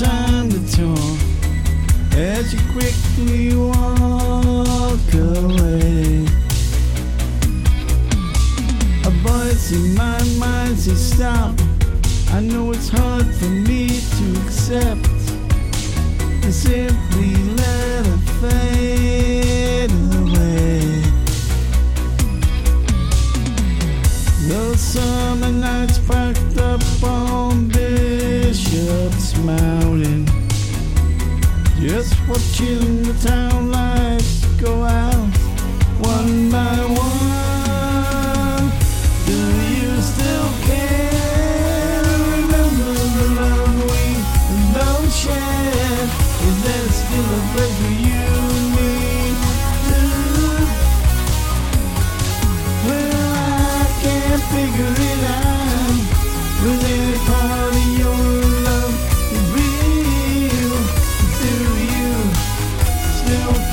time to talk as you quickly walk away. A voice in my mind says stop. I know it's hard for me to accept. to simply let it fade away. The summer nights packed up on bed bishop smiling. Just watching the town lights go out.